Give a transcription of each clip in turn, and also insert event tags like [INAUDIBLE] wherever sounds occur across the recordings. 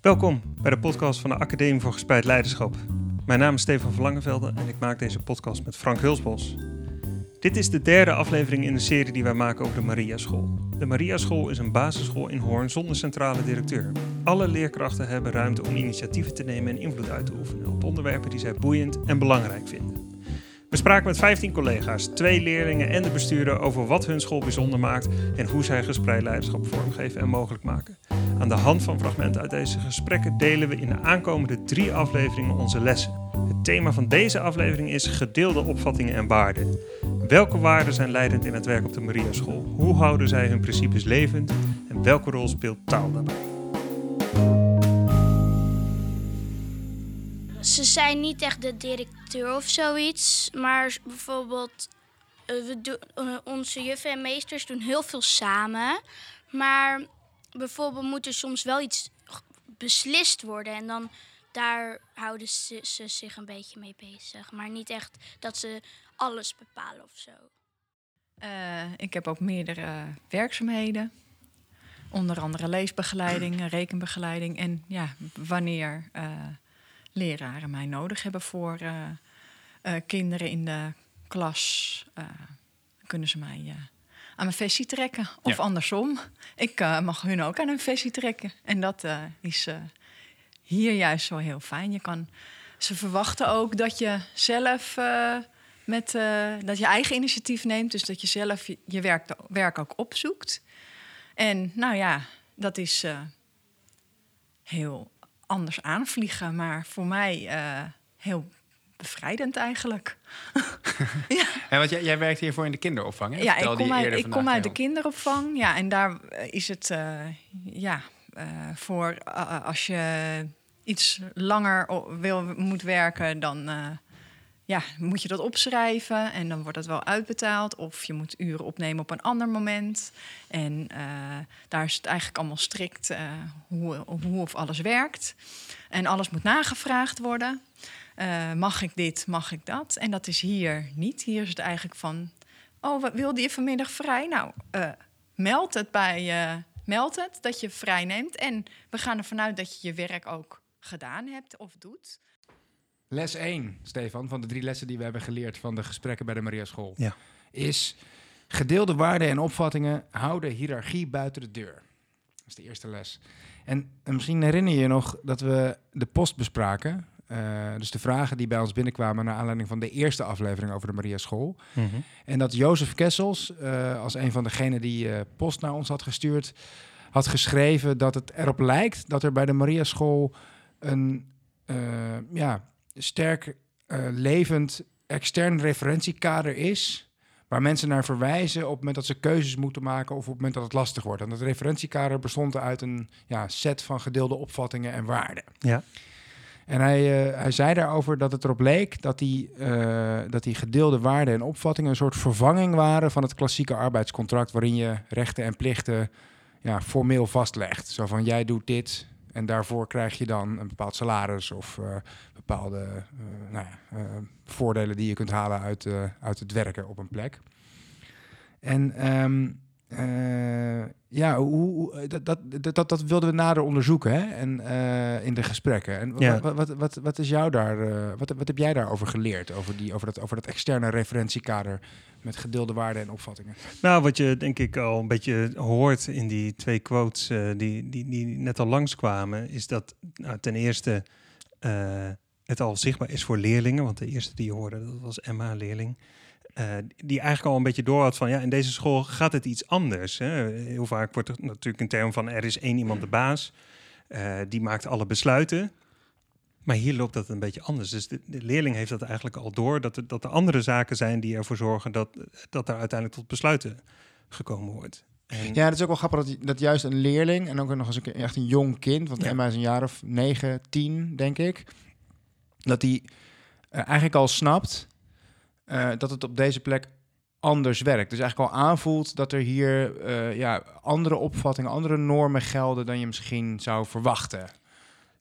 Welkom bij de podcast van de Academie voor Gespreid Leiderschap. Mijn naam is Stefan Verlangenvelde en ik maak deze podcast met Frank Hulsbos. Dit is de derde aflevering in de serie die wij maken over de Maria School. De Maria School is een basisschool in Hoorn zonder centrale directeur. Alle leerkrachten hebben ruimte om initiatieven te nemen en invloed uit te oefenen op onderwerpen die zij boeiend en belangrijk vinden. We spraken met 15 collega's, twee leerlingen en de bestuurder over wat hun school bijzonder maakt en hoe zij gespreid leiderschap vormgeven en mogelijk maken. Aan de hand van fragmenten uit deze gesprekken delen we in de aankomende drie afleveringen onze lessen. Het thema van deze aflevering is gedeelde opvattingen en waarden. Welke waarden zijn leidend in het werk op de Maria School? Hoe houden zij hun principes levend? En welke rol speelt taal daarbij? Ze zijn niet echt de directeur of zoiets, maar bijvoorbeeld eh, we doen, eh, onze juffen en meesters doen heel veel samen. Maar bijvoorbeeld moet er soms wel iets beslist worden en dan daar houden ze, zich een beetje mee bezig. Maar niet echt dat ze alles bepalen of zo. Eh, ik heb ook meerdere werkzaamheden. Onder andere leesbegeleiding, rekenbegeleiding. En ja, wanneer leraren mij nodig hebben voor eh, eh, kinderen in de klas, eh, kunnen ze mij aan mijn versie trekken. Of Ja. andersom. Ik mag hun ook aan hun versie trekken. En dat is hier juist wel heel fijn. Je kan, ze verwachten ook dat je zelf met dat je eigen initiatief neemt. Dus dat je zelf je, je werk, werk ook opzoekt. En nou ja, dat is heel anders aanvliegen. Maar voor mij eh, heel bevrijdend eigenlijk. [LAUGHS] Ja, want jij, jij werkt hiervoor in de kinderopvang, hè? Ja, ik kom, uit, ik kom uit de kinderopvang. Ja, en daar eh, is het eh, ja, voor als je iets langer wil, moet werken, dan ja, moet je dat opschrijven en dan wordt dat wel uitbetaald. Of je moet uren opnemen op een ander moment. En eh, daar is het eigenlijk allemaal strikt eh, hoe, hoe of alles werkt. En alles moet nagevraagd worden. Eh, mag ik dit, mag ik dat? En dat is hier niet. Hier is het eigenlijk van, oh, wat wilde je vanmiddag vrij? Nou, meld het bij, meld het dat je vrij neemt. En we gaan ervan uit dat je je werk ook gedaan hebt of doet. Les 1, Stefan, van de drie lessen die we hebben geleerd van de gesprekken bij de Maria School, Ja. is gedeelde waarden en opvattingen houden hiërarchie buiten de deur. Dat is de eerste les. En, en misschien herinner je je nog dat we de post bespraken. eh, dus de vragen die bij ons binnenkwamen naar aanleiding van de eerste aflevering over de Maria School. En dat Jozef Kessels, eh, als een van degenen die eh, post naar ons had gestuurd, had geschreven dat het erop lijkt dat er bij de Maria School een ja, sterk eh, levend extern referentiekader is. Waar mensen naar verwijzen op het moment dat ze keuzes moeten maken of op het moment dat het lastig wordt. En dat referentiekader bestond uit een ja, set van gedeelde opvattingen en waarden. Ja. En hij, eh, hij zei daarover dat het erop leek dat die, eh, dat die gedeelde waarden en opvattingen een soort vervanging waren van het klassieke arbeidscontract, waarin je rechten en plichten ja, formeel vastlegt. Zo van jij doet dit en daarvoor krijg je dan een bepaald salaris of eh, bepaalde eh, nou ja, eh, voordelen die je kunt halen uit, uit het werken op een plek. En ehm, eh, ja, hoe, hoe- dat, dat, dat, dat, wilden we nader onderzoeken hè? En, eh, in de gesprekken. En wat, wat, wat, wat is jou daar, eh, wat, wat heb jij daarover geleerd? Over, die, over, dat, over dat externe referentiekader met gedeelde waarden en opvattingen. Nou, wat je denk ik al een beetje hoort in die twee quotes eh, die, die, die net al langskwamen, is dat nou, ten eerste eh, het al zichtbaar is voor leerlingen. Want de eerste die je hoorde, dat was Emma, leerling. Eh, die eigenlijk al een beetje door had van ja, in deze school gaat het iets anders. Hè? Heel vaak wordt er natuurlijk een term van er is één iemand de baas, eh, die maakt alle besluiten. Maar hier loopt dat een beetje anders. Dus de, de leerling heeft dat eigenlijk al door, dat er, dat er andere zaken zijn die ervoor zorgen dat, dat er uiteindelijk tot besluiten gekomen wordt. En, Ja, dat is ook wel grappig dat, dat juist een leerling en ook nog eens een, echt een jong kind, want Ja. Emma is een jaar of negen, tien, denk ik, dat die eh, eigenlijk al snapt eh, dat het op deze plek anders werkt. Dus eigenlijk al aanvoelt dat er hier eh, ja, andere opvattingen, andere normen gelden dan je misschien zou verwachten.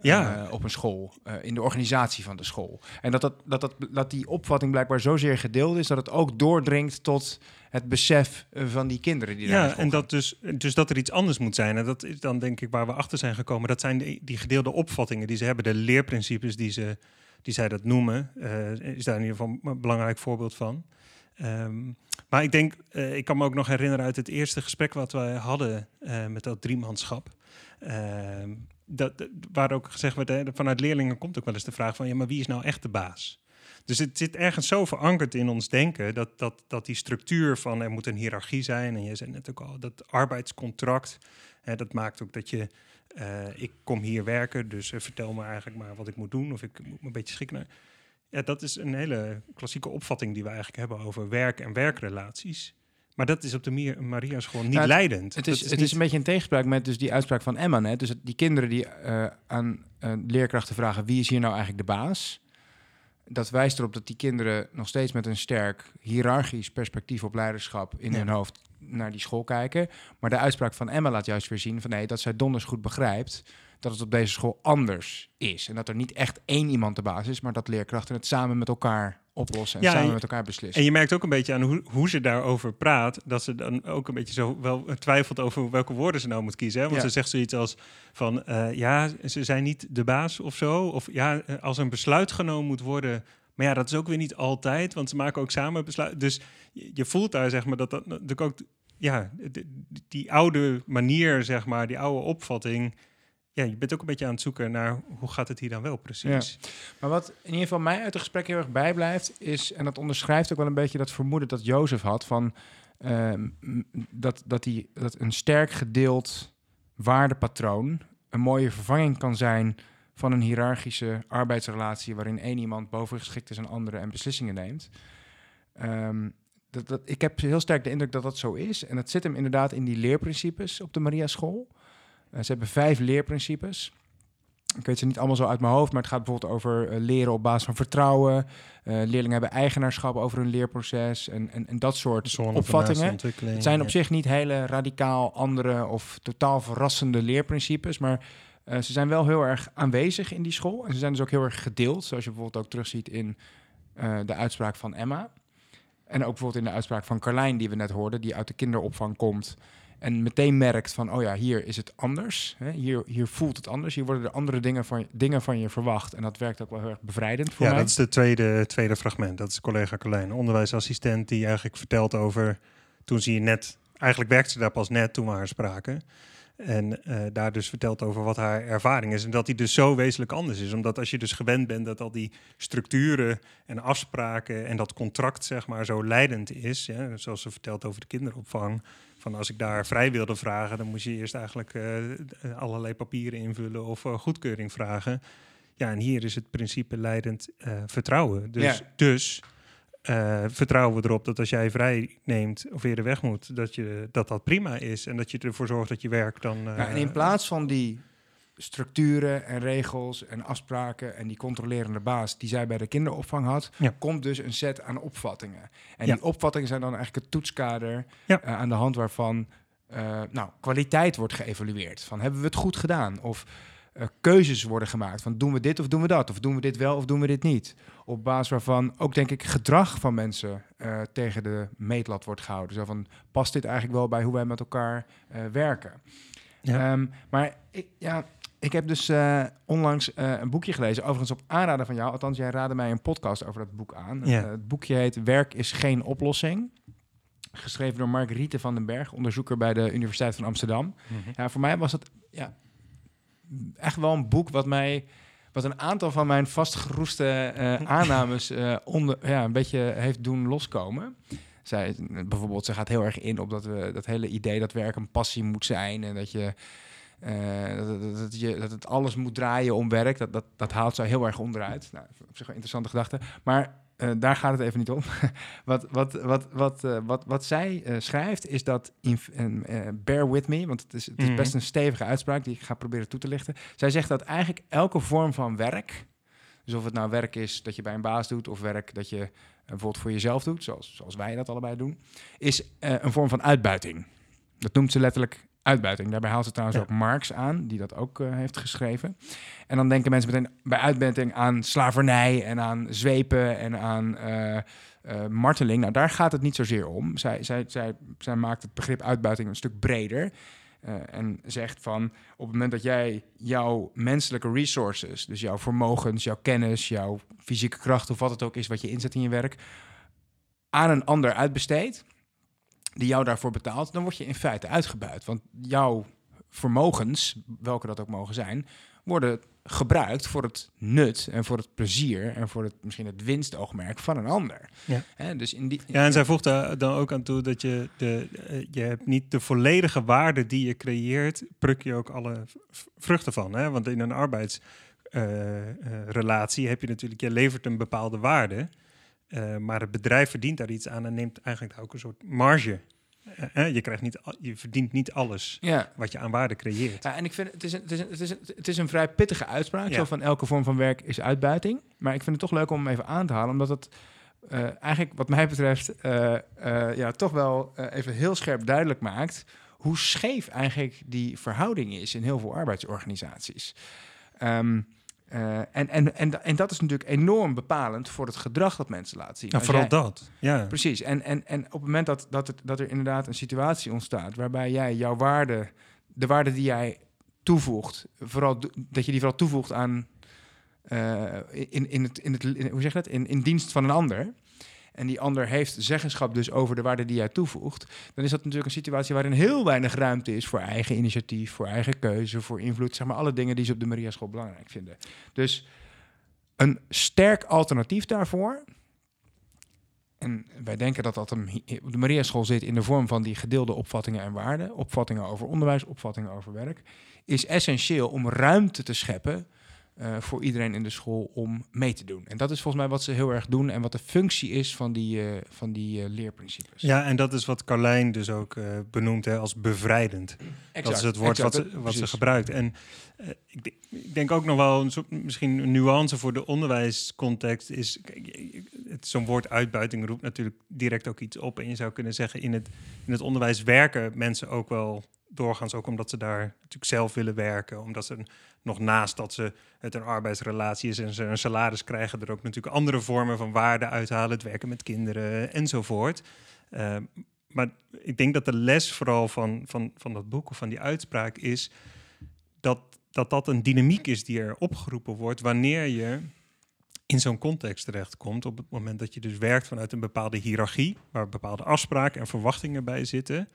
Ja. eh, op een school, in de organisatie van de school. En dat, dat, dat, dat, dat die opvatting blijkbaar zozeer gedeeld is dat het ook doordringt tot het besef van die kinderen die Ja, en dat dus, dus dat er iets anders moet zijn. En dat is dan denk ik waar we achter zijn gekomen. Dat zijn die, die gedeelde opvattingen die ze hebben, de leerprincipes die, ze, die zij dat noemen. eh, is daar in ieder geval een belangrijk voorbeeld van. Ehm, maar ik denk, eh, ik kan me ook nog herinneren uit het eerste gesprek wat wij hadden eh, met dat driemanschap. Ehm, dat, waar ook gezegd werd, vanuit leerlingen komt ook wel eens de vraag van, ja, maar wie is nou echt de baas? Dus het zit ergens zo verankerd in ons denken dat, dat, dat die structuur van er moet een hiërarchie zijn. En je zei net ook al, dat arbeidscontract, hè, dat maakt ook dat je, eh, ik kom hier werken, dus eh, vertel me eigenlijk maar wat ik moet doen of ik moet me een beetje schikken naar. Ja, dat is een hele klassieke opvatting die we eigenlijk hebben over werk en werkrelaties. Maar dat is op de Mier- Maria school niet Nou, het- leidend. Het is, het niet- is een beetje in tegenspraak met dus die uitspraak van Emma net. Dus het- die kinderen die eh, aan leerkrachten vragen wie is hier nou eigenlijk de baas. Dat wijst erop dat die kinderen nog steeds met een sterk hiërarchisch perspectief op leiderschap in Ja. hun hoofd naar die school kijken. Maar de uitspraak van Emma laat juist weer zien van nee, dat zij donders goed begrijpt dat het op deze school anders is. En dat er niet echt één iemand de baas is, maar dat leerkrachten het samen met elkaar oplossen en Ja, samen en- met elkaar beslissen. En je merkt ook een beetje aan hoe, hoe ze daarover praat, dat ze dan ook een beetje zo wel twijfelt over welke woorden ze nou moet kiezen. Hè? Want Ja. ze zegt zoiets als van, eh, ja, ze zijn niet de baas of zo. Of ja, eh, als een besluit genomen moet worden. Maar ja, dat is ook weer niet altijd, want ze maken ook samen besluiten. Dus je, voelt daar, zeg maar, dat dat natuurlijk ook, ja, die oude manier, zeg maar, die oude opvatting. Ja, je bent ook een beetje aan het zoeken naar hoe gaat het hier dan wel precies. Maar wat in ieder geval mij uit het gesprek heel erg bijblijft, is, en dat onderschrijft ook wel een beetje dat vermoeden dat Jozef had, van ehm, dat, dat, die, dat een sterk gedeeld waardepatroon een mooie vervanging kan zijn van een hiërarchische arbeidsrelatie waarin één iemand bovengeschikt is aan anderen en beslissingen neemt. Ehm, dat, dat, ik heb heel sterk de indruk dat dat zo is. En dat zit hem inderdaad in die leerprincipes op de Maria School. Eh, ze hebben vijf leerprincipes. Ik weet ze niet allemaal zo uit mijn hoofd, maar het gaat bijvoorbeeld over eh, leren op basis van vertrouwen. Eh, leerlingen hebben eigenaarschap over hun leerproces en, en, en dat soort Zone opvattingen. Het zijn op zich niet hele radicaal andere of totaal verrassende leerprincipes, maar eh, ze zijn wel heel erg aanwezig in die school. En ze zijn dus ook heel erg gedeeld, zoals je bijvoorbeeld ook terugziet in eh, de uitspraak van Emma. En ook bijvoorbeeld in de uitspraak van Carlijn, die we net hoorden, die uit de kinderopvang komt. En meteen merkt van, oh ja, hier is het anders. Hè? Hier, hier voelt het anders. Hier worden er andere dingen van, dingen van je verwacht. En dat werkt ook wel heel erg bevrijdend voor ja, mij. dat is het tweede, tweede fragment. Dat is collega Colijn, onderwijsassistent, die eigenlijk vertelt over toen ze hier net, eigenlijk werkte ze daar pas net toen we haar spraken. En eh, daar dus vertelt over wat haar ervaring is. En dat die dus zo wezenlijk anders is. Omdat als je dus gewend bent dat al die structuren en afspraken en dat contract, zeg maar, zo leidend is. Ja, zoals ze vertelt over de kinderopvang. Van als ik daar vrij wilde vragen, dan moest je eerst eigenlijk eh, allerlei papieren invullen of eh, goedkeuring vragen. Ja, en hier is het principe leidend vertrouwen. Dus, Ja. dus eh, vertrouwen we erop dat als jij vrij neemt of eerder weg moet, dat, je, dat dat prima is. En dat je ervoor zorgt dat je werk dan. eh, Ja, en in plaats van die structuren en regels en afspraken en die controlerende baas die zij bij de kinderopvang had, Ja. komt dus een set aan opvattingen. En Ja. die opvattingen zijn dan eigenlijk het toetskader Ja. eh, aan de hand waarvan nou, kwaliteit wordt geëvalueerd. Van hebben we het goed gedaan? Of eh, keuzes worden gemaakt van doen we dit of doen we dat? Of doen we dit wel of doen we dit niet? Op basis waarvan ook denk ik gedrag van mensen eh, tegen de meetlat wordt gehouden. Zo van past dit eigenlijk wel bij hoe wij met elkaar eh, werken? Ja. Ehm, maar ik, ja, ik heb dus onlangs een boekje gelezen, overigens op aanraden van jou. Althans, jij raadde mij een podcast over dat boek aan. Ja. Het boekje heet Werk is geen oplossing. Geschreven door Marguerite van den Berg, onderzoeker bij de Universiteit van Amsterdam. Mhm. Ja, voor mij was het ja, echt wel een boek wat mij... Wat een aantal van mijn vastgeroeste eh, [LAUGHS] aannames eh, onder, ja, een beetje heeft doen loskomen. Zij, bijvoorbeeld, ze gaat heel erg in op dat, we, dat hele idee dat werk een passie moet zijn. En dat, je, eh, dat, dat, dat je, dat het alles moet draaien om werk. Dat, dat, dat haalt zij heel erg onderuit. Nou, op zich wel interessante gedachte. Maar eh, daar gaat het even niet om. [LAUGHS] wat, wat, wat, wat, eh, wat, wat zij eh, schrijft is dat, in, bear with me, want het is, het is Mhm. best een stevige uitspraak die ik ga proberen toe te lichten. Zij zegt dat eigenlijk elke vorm van werk, dus of het nou werk is dat je bij een baas doet of werk dat je bijvoorbeeld voor jezelf doet, zoals, zoals wij dat allebei doen, is een vorm van uitbuiting. Dat noemt ze letterlijk uitbuiting. Daarbij haalt ze trouwens Ja. ook Marx aan, die dat ook eh, heeft geschreven. En dan denken mensen meteen bij uitbuiting aan slavernij en aan zwepen en aan eh, eh, marteling. Nou, daar gaat het niet zozeer om. Zij, zij, zij, zij maakt het begrip uitbuiting een stuk breder. en zegt van op het moment dat jij jouw menselijke resources, dus jouw vermogens, jouw kennis, jouw fysieke kracht of wat het ook is wat je inzet in je werk, aan een ander uitbesteedt, die jou daarvoor betaalt, dan word je in feite uitgebuit. Want jouw vermogens, welke dat ook mogen zijn, worden gebruikt voor het nut en voor het plezier en voor het misschien het winstoogmerk van een ander. Ja. Hè, dus in die, Ja, en zij voegt daar dan ook aan toe dat je, de, eh, je hebt niet de volledige waarde die je creëert, pruk je ook alle vruchten van. Hè? Want in een arbeidsrelatie heb je natuurlijk, je levert een bepaalde waarde, eh, maar het bedrijf verdient daar iets aan en neemt eigenlijk ook een soort marge. Eh, eh, je, krijgt niet, je verdient niet alles ja. wat je aan waarde creëert. Ja, en ik vind het is een, het is een, het is een, het is een vrij pittige uitspraak. Ja. Zo van elke vorm van werk is uitbuiting. Maar ik vind het toch leuk om hem even aan te halen, omdat het eigenlijk, wat mij betreft, ja, toch wel even heel scherp duidelijk maakt hoe scheef eigenlijk die verhouding is in heel veel arbeidsorganisaties. Ehm, eh, en, en, en, en dat is natuurlijk enorm bepalend voor het gedrag dat mensen laten zien. Ja, vooral jij- dat. Ja. Precies. En, en, en op het moment dat, dat, het, dat er inderdaad een situatie ontstaat waarbij jij jouw waarde, de waarde die jij toevoegt, vooral dat je die vooral toevoegt aan eh, in, in, het, in, het, in- hoe zeg je dat? In, in dienst van een ander. En die ander heeft zeggenschap dus over de waarde die jij toevoegt. Dan is dat natuurlijk een situatie waarin heel weinig ruimte is voor eigen initiatief, voor eigen keuze, voor invloed. Zeg maar alle dingen die ze op de Maria School belangrijk vinden. Dus een sterk alternatief daarvoor. En wij denken dat dat op de Maria School zit in de vorm van die gedeelde opvattingen en waarden. Opvattingen over onderwijs, opvattingen over werk. Is essentieel om ruimte te scheppen eh, voor iedereen in de school om mee te doen. En dat is volgens mij wat ze heel erg doen en wat de functie is van die, eh, van die eh, leerprincipes. ja, en dat is wat Carlijn dus ook benoemt hè, als bevrijdend. dat is het woord wat, ze, wat ze gebruikt. En ik, denk- ik denk ook nog wel een soort, misschien een nuance voor de onderwijscontext is. Zo'n woord uitbuiting roept natuurlijk direct ook iets op. En je zou kunnen zeggen, in het, in het onderwijs werken mensen ook wel doorgaans ook omdat ze daar natuurlijk zelf willen werken. Omdat ze nog naast dat ze het een arbeidsrelatie is en ze een salaris krijgen, er ook natuurlijk andere vormen van waarde uithalen. Het werken met kinderen enzovoort. Eh, maar ik denk dat de les vooral van, van, van dat boek of van die uitspraak is dat, dat dat een dynamiek is die er opgeroepen wordt wanneer je in zo'n context terechtkomt. Op het moment dat je dus werkt vanuit een bepaalde hiërarchie, waar bepaalde afspraken en verwachtingen bij zitten,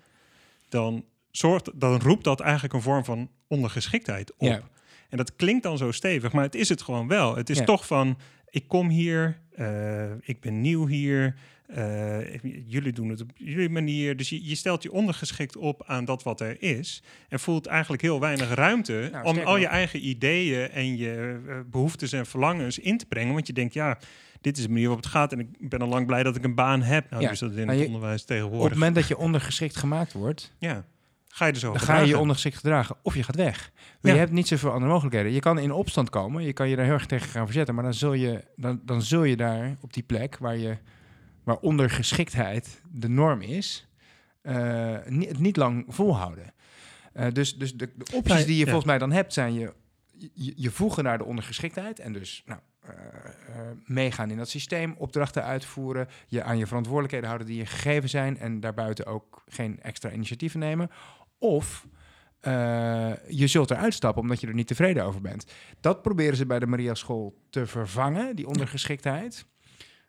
dan, zorgt, dan roept dat eigenlijk een vorm van ondergeschiktheid op. Ja. En dat klinkt dan zo stevig, maar het is het gewoon wel. Het is Ja. toch van, ik kom hier, eh, ik ben nieuw hier, eh, jullie doen het op jullie manier. Dus je, je stelt je ondergeschikt op aan dat wat er is. En voelt eigenlijk heel weinig ruimte Nou, om al je eigen ideeën en je eh, behoeftes en verlangens in te brengen. Want je denkt, ja, dit is de manier waarop het gaat. En ik ben al lang blij dat ik een baan heb. Nou, Ja, dus dat in het onderwijs Op het tegenwoordig. moment dat je ondergeschikt gemaakt wordt, ja, ga je er zo dan ga je je ondergeschikt gedragen of je gaat weg. Ja. Je hebt niet zoveel andere mogelijkheden. Je kan in opstand komen, je kan je daar heel erg tegen gaan verzetten, maar dan zul je, dan, dan zul je daar op die plek waar, je, waar ondergeschiktheid de norm is, eh, niet, het niet lang volhouden. Eh, dus dus de, de opties Nee, die je ja. volgens mij dan hebt, zijn je, je, je voegen naar de ondergeschiktheid en dus nou, eh, meegaan in dat systeem, opdrachten uitvoeren, je aan je verantwoordelijkheden houden die je gegeven zijn en daarbuiten ook geen extra initiatieven nemen. Of eh, je zult eruit stappen omdat je er niet tevreden over bent. Dat proberen ze bij de Maria School te vervangen, die ondergeschiktheid.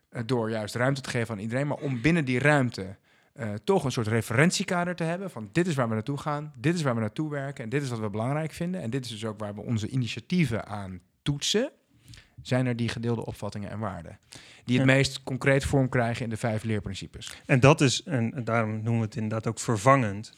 eh, door juist ruimte te geven aan iedereen, maar om binnen die ruimte eh, toch een soort referentiekader te hebben van dit is waar we naartoe gaan, dit is waar we naartoe werken en dit is wat we belangrijk vinden en dit is dus ook waar we onze initiatieven aan toetsen. Zijn er die gedeelde opvattingen en waarden die het Ja. meest concreet vorm krijgen in de vijf leerprincipes? En dat is, en en daarom noemen we het inderdaad ook vervangend.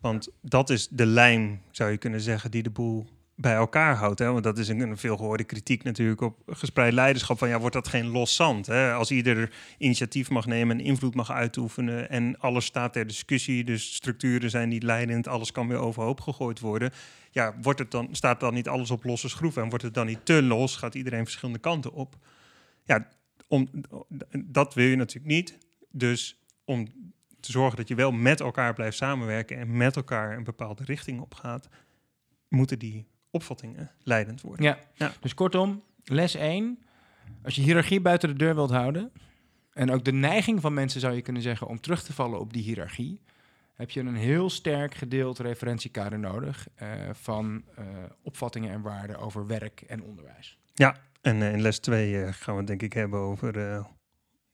Want dat is de lijm, zou je kunnen zeggen, die de boel bij elkaar houdt. Hè? Want dat is een, een veelgehoorde kritiek natuurlijk op gespreid leiderschap. Van ja, wordt dat geen los zand? Hè? Als ieder initiatief mag nemen en invloed mag uitoefenen... en alles staat ter discussie, dus structuren zijn niet leidend... alles kan weer overhoop gegooid worden. Ja, wordt het dan, staat dan niet alles op losse schroeven... en wordt het dan niet te los, gaat iedereen verschillende kanten op. Ja, om, dat wil je natuurlijk niet. Dus om te zorgen dat je wel met elkaar blijft samenwerken en met elkaar een bepaalde richting opgaat, moeten die opvattingen leidend worden. Ja. Ja. dus kortom, les 1. Als je hiërarchie buiten de deur wilt houden... en ook de neiging van mensen zou je kunnen zeggen... om terug te vallen op die hiërarchie... heb je een heel sterk gedeeld referentiekader nodig... eh, van eh, opvattingen en waarden over werk en onderwijs. En eh, in les 2 eh, gaan we het denk ik hebben over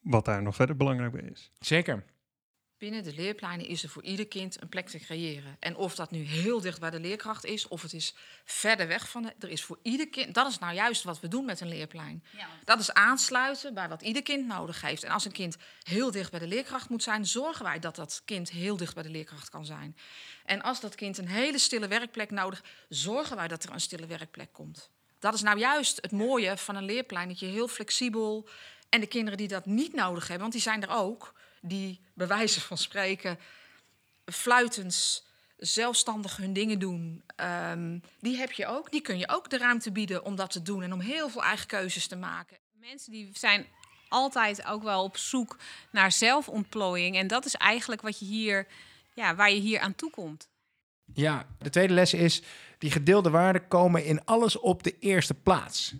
wat daar nog verder belangrijk bij is. Zeker. Binnen de leerpleinen is er voor ieder kind een plek te creëren. En of dat nu heel dicht bij de leerkracht is, of het is verder weg van de. Er is voor ieder kind. Dat is nou juist wat we doen met een leerplein. Dat is aansluiten bij wat ieder kind nodig heeft. En als een kind heel dicht bij de leerkracht moet zijn, zorgen wij dat dat kind heel dicht bij de leerkracht kan zijn. En als dat kind een hele stille werkplek nodig, zorgen wij dat er een stille werkplek komt. Dat is nou juist het mooie van een leerplein, dat je heel flexibel. En de kinderen die dat niet nodig hebben, want die zijn er ook, die bij wijze van spreken fluitends zelfstandig hun dingen doen, ehm, die heb je ook. Die kun je ook de ruimte bieden om dat te doen en om heel veel eigen keuzes te maken. Mensen die zijn altijd ook wel op zoek naar zelfontplooiing. En dat is eigenlijk wat je hier, ja, waar je hier aan toe komt. Ja, de tweede les is... die gedeelde waarden komen in alles op de eerste plaats.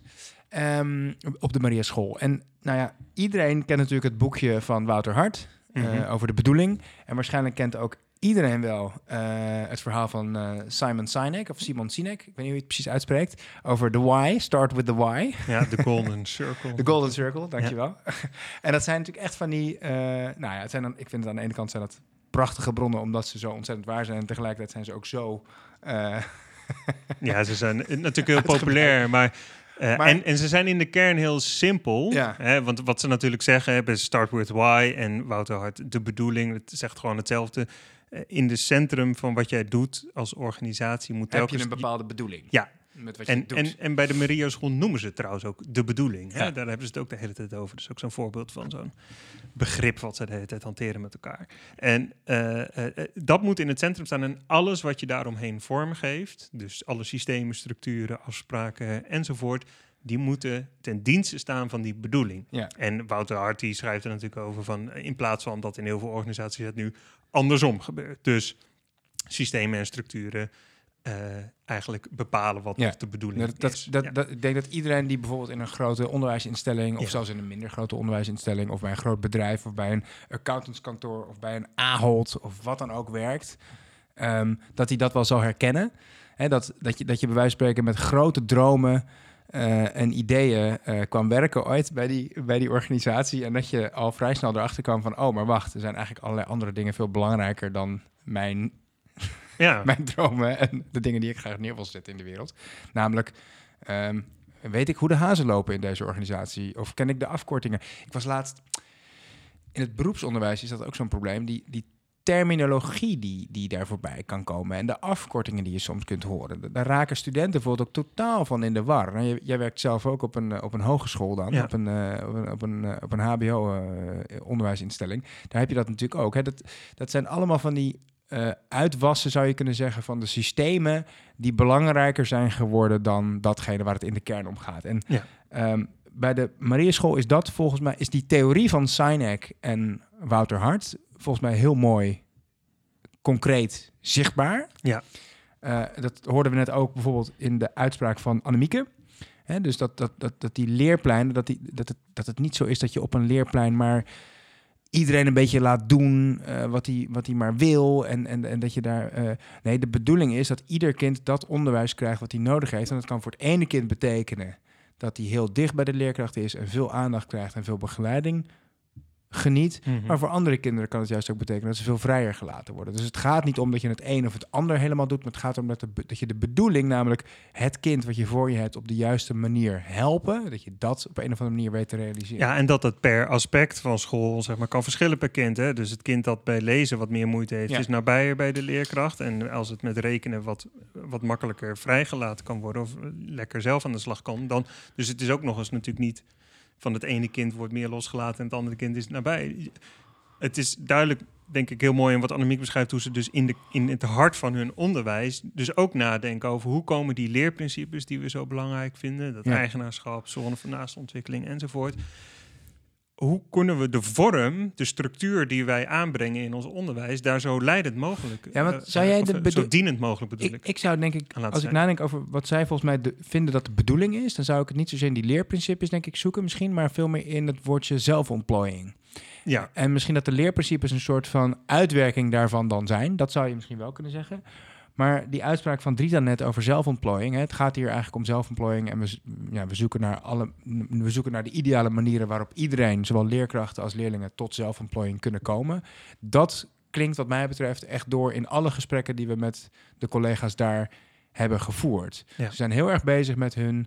Ehm, op de Maria School. En nou ja, iedereen kent natuurlijk het boekje van Wouter Hart... eh, Mhm. over de bedoeling. En waarschijnlijk kent ook iedereen wel eh, het verhaal van eh, Simon Sinek... of Simon Sinek, ik weet niet hoe je het precies uitspreekt... over the why, start with the why. Ja, de Golden Circle. [LAUGHS] De Golden Circle, dankjewel. [LAUGHS] en dat zijn natuurlijk echt van die... nou ja, het zijn dan, ik vind het aan de ene kant zijn dat prachtige bronnen... omdat ze zo ontzettend waar zijn. En tegelijkertijd zijn ze ook zo... [LAUGHS] Ja, ze zijn natuurlijk heel populair, maar, eh, Maar- en, en ze zijn in de kern heel simpel. Ja. Hè, want wat ze natuurlijk zeggen hebben start with why en Wouter Hart de bedoeling. Het zegt gewoon hetzelfde. Eh, in de centrum van wat jij doet als organisatie moet heb telkens je een bepaalde bedoeling. Ja. Met wat je En, doet. en, en bij de Maria School noemen ze het trouwens ook de bedoeling. Hè? Ja. Daar hebben ze het ook de hele tijd over. Dus ook zo'n voorbeeld van zo'n begrip wat ze de hele tijd hanteren met elkaar. En eh, eh, eh, dat moet in het centrum staan. En alles wat je daaromheen vormgeeft, dus alle systemen, structuren, afspraken enzovoort, die moeten ten dienste staan van die bedoeling. Ja. En Wouter Hart die schrijft er natuurlijk over van in plaats van dat in heel veel organisaties het nu andersom gebeurt. Dus systemen en structuren eh, eigenlijk bepalen wat Ja. de bedoeling Dat, dat, is. dat, Ja. dat- ik denk dat iedereen die bijvoorbeeld in een grote onderwijsinstelling... of Ja. zelfs in een minder grote onderwijsinstelling... of bij een groot bedrijf of bij een accountantskantoor... of bij een Ahold of wat dan ook werkt... ehm, dat hij dat wel zal herkennen. Hè, dat, dat, je, dat je bij wijze van spreken met grote dromen... eh, en ideeën eh, kwam werken ooit bij die, bij die organisatie... en dat je al vrij snel erachter kwam van... oh, maar wacht, er zijn eigenlijk allerlei andere dingen veel belangrijker... dan mijn ja. [LAUGHS] mijn dromen en de dingen die ik graag neer wil zetten in de wereld. Namelijk, ehm, weet ik hoe de hazen lopen in deze organisatie? Of ken ik de afkortingen? Ik was laatst... In het beroepsonderwijs is dat ook zo'n probleem. Die, die terminologie die, die daar voorbij kan komen... en de afkortingen die je soms kunt horen. Da- Daar raken studenten bijvoorbeeld ook totaal van in de war. Nou, jij, jij werkt zelf ook op een, eh, op een hogeschool dan. Ja. Op een, eh, op een, op een, eh, op een hbo-onderwijsinstelling. Daar heb je dat natuurlijk ook. Hè? Dat, dat zijn allemaal van die eh, uitwassen, zou je kunnen zeggen, van de systemen die belangrijker zijn geworden dan datgene waar het in de kern om gaat. En Ja. ehm, bij de Marieschool is dat volgens mij, is die theorie van Sinek en Wouter Hart volgens mij heel mooi concreet zichtbaar. Ja. Eh, dat hoorden we net ook bijvoorbeeld in de uitspraak van Annemieke. Hè, dus dat, dat, dat, dat die leerpleinen, dat, die, dat, het, dat het niet zo is dat je op een leerplein maar iedereen een beetje laat doen eh, wat hij wat hij maar wil. En, en, en dat je daar. eh, nee, de bedoeling is dat ieder kind dat onderwijs krijgt wat hij nodig heeft. En dat kan voor het ene kind betekenen dat hij heel dicht bij de leerkracht is en veel aandacht krijgt en veel begeleiding geniet. Mhm. Maar voor andere kinderen kan het juist ook betekenen dat ze veel vrijer gelaten worden. Dus het gaat niet om dat je het een of het ander helemaal doet, maar het gaat om dat, de, dat je de bedoeling, namelijk het kind wat je voor je hebt, op de juiste manier helpen, dat je dat op een of andere manier weet te realiseren. Ja, en dat het per aspect van school zeg maar, kan verschillen per kind. Hè? Dus het kind dat bij lezen wat meer moeite heeft, Ja. is nabijer bij de leerkracht. En als het met rekenen wat, wat makkelijker vrijgelaten kan worden... of lekker zelf aan de slag kan, dan... Dus het is ook nog eens natuurlijk niet van het ene kind wordt meer losgelaten... en het andere kind is nabij. Het is duidelijk, denk ik, heel mooi... en wat Annemiek beschrijft, hoe ze dus in, de, in het hart van hun onderwijs... dus ook nadenken over hoe komen die leerprincipes... die we zo belangrijk vinden, dat Ja. eigenaarschap, zone van naastontwikkeling enzovoort hoe kunnen we de vorm, de structuur die wij aanbrengen in ons onderwijs, daar zo leidend mogelijk, Ja, want eh, zou jij de eh, zo dienend mogelijk bedoel ik. Ik, ik zou denk ik, als ik nadenk over wat zij volgens mij de, vinden dat de bedoeling is, dan zou ik het niet zozeer in die leerprincipes denk ik zoeken misschien, maar veel meer in het woordje zelfontplooiing. Ja, En misschien dat de leerprincipes een soort van uitwerking daarvan dan zijn. Dat zou je misschien wel kunnen zeggen. Maar die uitspraak van Drita net over zelfontplooiing. Hè, het gaat hier eigenlijk om zelfontplooiing. En we, ja, we, zoeken naar alle, we zoeken naar de ideale manieren waarop iedereen, zowel leerkrachten als leerlingen, tot zelfontplooiing kunnen komen. Dat klinkt wat mij betreft echt door in alle gesprekken die we met de collega's daar hebben gevoerd. Ja. Ze zijn heel erg bezig met hun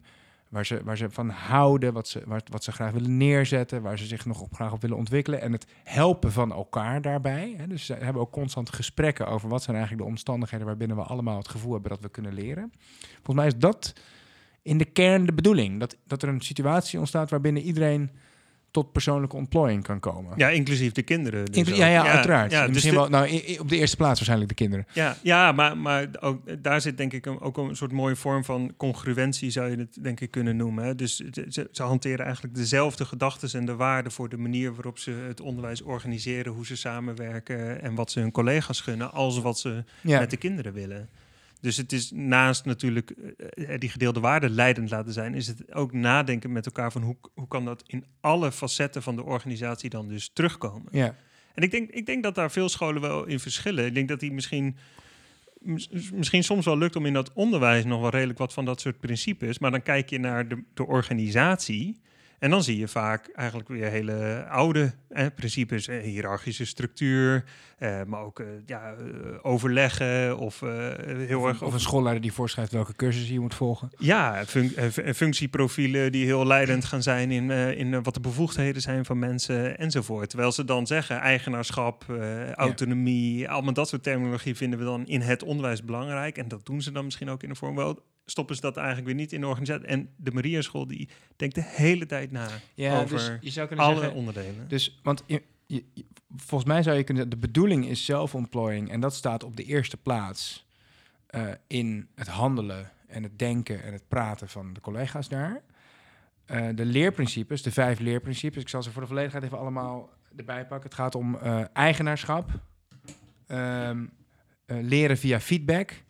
waar ze, waar ze van houden, wat ze, wat, wat ze graag willen neerzetten, waar ze zich nog op, graag op willen ontwikkelen en het helpen van elkaar daarbij. Hè. Dus ze hebben ook constant gesprekken over wat zijn eigenlijk de omstandigheden waarbinnen we allemaal het gevoel hebben dat we kunnen leren. Volgens mij is dat in de kern de bedoeling, dat, dat er een situatie ontstaat waarbinnen iedereen tot persoonlijke ontplooiing kan komen. ja, inclusief de kinderen. dus Inclu- ja, ja, uiteraard. Ja, dus Misschien wel, nou, op de eerste plaats waarschijnlijk de kinderen. Ja, ja maar, maar ook, daar zit denk ik een, ook een soort mooie vorm van congruentie, zou je het denk ik kunnen noemen. Hè. Dus ze, ze- hanteren eigenlijk dezelfde gedachten en de waarden voor de manier waarop ze het onderwijs organiseren, hoe ze samenwerken en wat ze hun collega's gunnen, als wat ze met de kinderen willen. Dus het is naast natuurlijk eh, eh, die gedeelde waarden leidend laten zijn, is het ook nadenken met elkaar van hoe, hoe kan dat in alle facetten van de organisatie dan dus terugkomen. ja. En ik denk, ik denk dat daar veel scholen wel in verschillen. Ik denk dat die misschien, mis- misschien soms wel lukt om in dat onderwijs nog wel redelijk wat van dat soort principes. Maar dan kijk je naar de, de organisatie. En dan zie je vaak eigenlijk weer hele oude eh, principes. Eh, hiërarchische structuur, eh, maar ook eh, ja, eh, overleggen of eh, heel erg... Of een schoolleider die voorschrijft welke cursussen je moet volgen. Ja, fun- fu- functieprofielen die heel leidend gaan zijn in, in wat de bevoegdheden zijn van mensen enzovoort. Terwijl ze dan zeggen eigenaarschap, autonomie, allemaal dat soort terminologie vinden we dan in het onderwijs belangrijk. En dat doen ze dan misschien ook in de vorm wel. Stoppen ze dat eigenlijk weer niet in de organisatie. En de Maria School die denkt de hele tijd na Ja, over dus je zou kunnen alle zeggen, onderdelen. Dus, want je, volgens mij zou je kunnen de bedoeling is zelfontplooiing en dat staat op de eerste plaats eh, in het handelen en het denken en het praten van de collega's daar. Eh, de leerprincipes, de vijf leerprincipes, ik zal ze voor de volledigheid even allemaal erbij pakken. Het gaat om eh, eigenaarschap, ehm, eh, leren via feedback,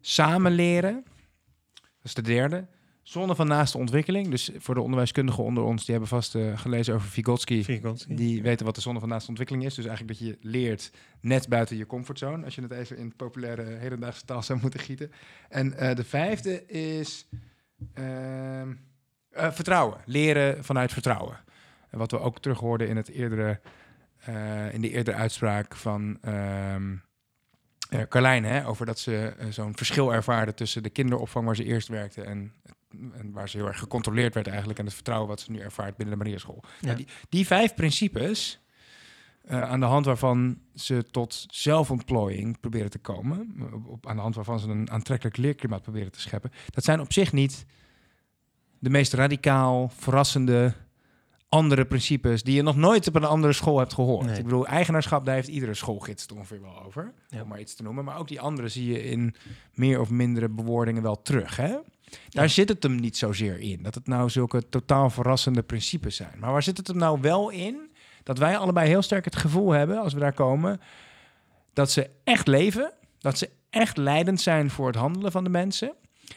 samen leren, is de derde. Zone van naaste ontwikkeling. Dus voor de onderwijskundigen onder ons, die hebben vast eh, gelezen over Vygotsky. Vygotsky. Die weten wat de zone van naaste ontwikkeling is. Dus eigenlijk dat je leert net buiten je comfortzone. Als je het even in populaire hedendaagse taal zou moeten gieten. En eh, de vijfde is ehm, eh, vertrouwen. Leren vanuit vertrouwen. En wat we ook terug hoorden in, het eerdere, eh, in de eerdere uitspraak van ehm Carlijn. Hè, over dat ze eh, zo'n verschil ervaarden tussen de kinderopvang waar ze eerst werkte en en waar ze heel erg gecontroleerd werd eigenlijk en het vertrouwen wat ze nu ervaart binnen de Mariaschool. Ja. Nou, die, die vijf principes, eh, aan de hand waarvan ze tot zelfontplooiing proberen te komen, op, op- aan de hand waarvan ze een aantrekkelijk leerklimaat proberen te scheppen, dat zijn op zich niet de meest radicaal, verrassende, andere principes die je nog nooit op een andere school hebt gehoord. Nee. Ik bedoel, eigenaarschap, daar heeft iedere schoolgids het ongeveer wel over, Ja. om maar iets te noemen. Maar ook die andere zie je in meer of mindere bewoordingen wel terug, hè? Daar Ja. zit het hem niet zozeer in. Dat het nou zulke totaal verrassende principes zijn. Maar waar zit het hem nou wel in? Dat wij allebei heel sterk het gevoel hebben, als we daar komen, dat ze echt leven. Dat ze echt leidend zijn voor het handelen van de mensen.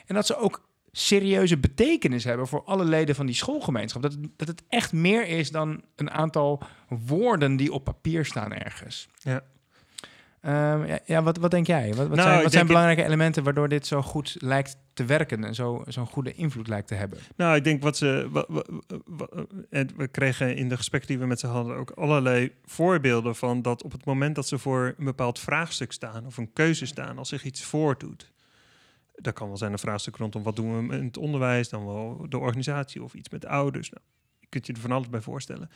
En dat ze ook serieuze betekenis hebben voor alle leden van die schoolgemeenschap. Dat het, dat het echt meer is dan een aantal woorden die op papier staan ergens. Ja. Ehm, ja, ja, wat, wat denk jij? Wat, wat Nou, zijn, wat zijn belangrijke elementen waardoor dit zo goed lijkt te werken en zo- zo'n goede invloed lijkt te hebben? Nou, ik denk wat ze. wa- wa- wa- en we kregen in de gesprekken die we met ze hadden ook allerlei voorbeelden van dat op het moment dat ze voor een bepaald vraagstuk staan of een keuze staan, als zich iets voordoet. Dat kan wel zijn een vraagstuk rondom wat doen we in het onderwijs, dan wel de organisatie of iets met ouders. Nou, je kunt je er van alles bij voorstellen.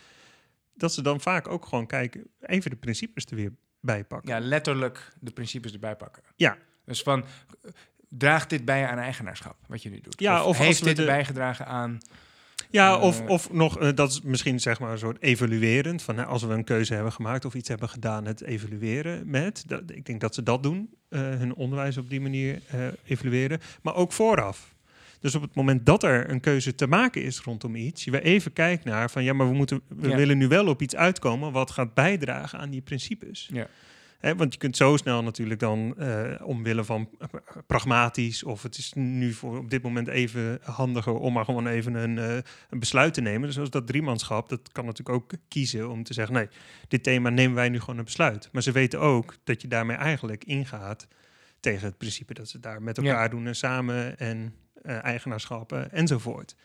Dat ze dan vaak ook gewoon kijken, even de principes er weer bij pakken. Ja, letterlijk de principes erbij pakken. Ja. Dus van, eh, draagt dit bij aan eigenaarschap, wat je nu doet? Ja, of heeft dit de- bijgedragen aan... Ja, Eh, of, of nog, eh, dat is misschien zeg maar een soort evaluerend. Van, als we een keuze hebben gemaakt of iets hebben gedaan, het evalueren met. Dat, ik denk dat ze dat doen, eh, hun onderwijs op die manier eh, evalueren. Maar ook vooraf. Dus op het moment dat er een keuze te maken is rondom iets, je we even kijken naar van ja, maar we, moeten, we Ja. willen nu wel op iets uitkomen wat gaat bijdragen aan die principes. Ja. Hè, want je kunt zo snel natuurlijk dan eh, omwille van pragmatisch of het is nu voor op dit moment even handiger om maar gewoon even een, eh, een besluit te nemen. Dus zoals dat driemanschap, dat kan natuurlijk ook kiezen om te zeggen nee, dit thema nemen wij nu gewoon een besluit. Maar ze weten ook dat je daarmee eigenlijk ingaat tegen het principe dat ze daar met Ja. elkaar doen en samen en eh, eigenaarschappen enzovoort.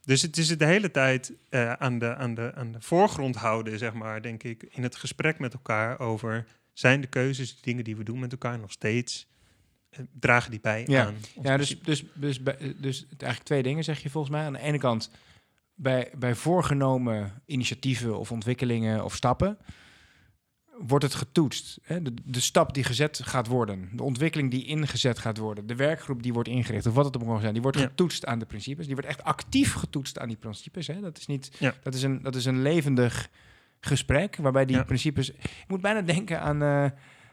Dus het is het de hele tijd aan, de, aan, de, aan de voorgrond houden, zeg maar, denk ik, in het gesprek met elkaar over zijn de keuzes, de dingen die we doen met elkaar nog steeds, eh, dragen die bij Ja. aan Ja, dus, dus, dus, bij- dus eigenlijk twee dingen zeg je volgens mij. Aan de ene kant, bij, bij voorgenomen initiatieven of ontwikkelingen of stappen, wordt het getoetst. Hè? De, de stap die gezet gaat worden, de ontwikkeling die ingezet gaat worden, de werkgroep die wordt ingericht, of wat het ook mogen zijn, die wordt Ja. getoetst aan de principes. Die wordt echt actief getoetst aan die principes. Hè? Dat, is niet, Ja. dat, is een, dat is een levendig gesprek waarbij die Ja. principes. Ik moet bijna denken aan.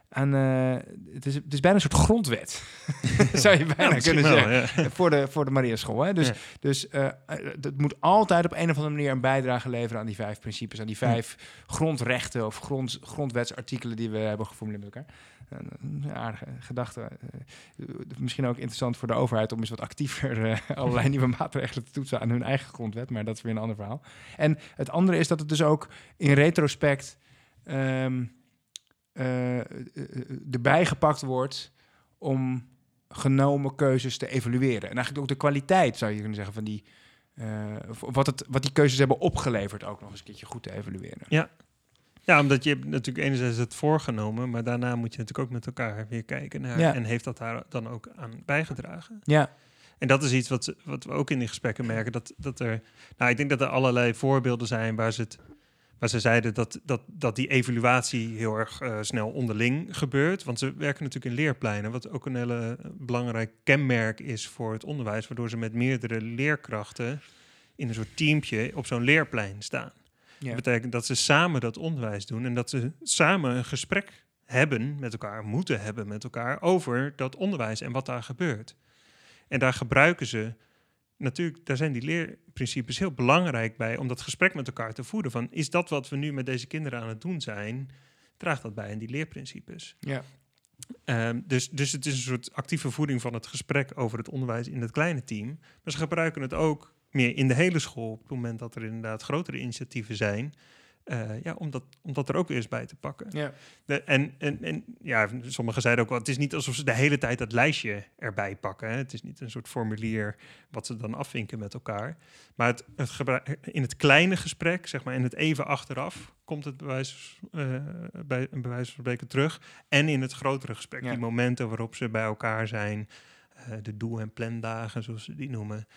Eh, aan eh, het, is, het is bijna een soort grondwet. [LAUGHS] Zou je bijna kunnen wel, zeggen ja. [LAUGHS] voor de, voor de Maria School. Hè? Dus, Ja. dus eh, het moet altijd op een of andere manier een bijdrage leveren aan die vijf principes, aan die vijf grondrechten of grond, grondwetsartikelen die we hebben geformuleerd met elkaar. Eh, Een aardige gedachte. Eh, misschien ook interessant voor de overheid om eens wat actiever eh, [LAUGHS] allerlei nieuwe maatregelen te toetsen aan hun eigen grondwet, maar dat is weer een ander verhaal. En het andere is dat het dus ook in retrospect ehm, eh, eh, eh, erbij gepakt wordt om genomen keuzes te evalueren. En eigenlijk ook de kwaliteit, zou je kunnen zeggen, van die... eh, wat, het, wat die keuzes hebben opgeleverd ook nog eens een keertje goed te evalueren. Ja, omdat je hebt natuurlijk enerzijds het voorgenomen, maar daarna moet je natuurlijk ook met elkaar weer kijken naar Ja. en heeft dat daar dan ook aan bijgedragen. Ja, En dat is iets wat, wat we ook in die gesprekken merken. Dat, dat er, nou, ik denk dat er allerlei voorbeelden zijn waar ze, het, waar ze zeiden dat, dat, dat die evaluatie heel erg eh, snel onderling gebeurt. Want ze werken natuurlijk in leerpleinen, wat ook een hele belangrijk kenmerk is voor het onderwijs, waardoor ze met meerdere leerkrachten in een soort teampje op zo'n leerplein staan. ja. Dat betekent dat ze samen dat onderwijs doen en dat ze samen een gesprek hebben met elkaar, moeten hebben met elkaar over dat onderwijs en wat daar gebeurt. En daar gebruiken ze natuurlijk, daar zijn die leerprincipes heel belangrijk bij om dat gesprek met elkaar te voeden. Van is dat wat we nu met deze kinderen aan het doen zijn, draagt dat bij aan die leerprincipes. ja. Ehm, dus, dus het is een soort actieve voeding van het gesprek over het onderwijs in het kleine team. Maar ze gebruiken het ook meer in de hele school op het moment dat er inderdaad grotere initiatieven zijn. Eh, ja, om, dat, om dat er ook weer eens bij te pakken. ja. De, en, en, en ja, sommigen zeiden ook wel, het is niet alsof ze de hele tijd dat lijstje erbij pakken. Hè. Het is niet een soort formulier wat ze dan afvinken met elkaar. Maar het, in het kleine gesprek, zeg maar, in het even achteraf, komt het bewijs, eh bij een bewijs van spreken terug. En in het grotere gesprek, Ja. die momenten waarop ze bij elkaar zijn, eh, de doel- en plandagen, zoals ze die noemen,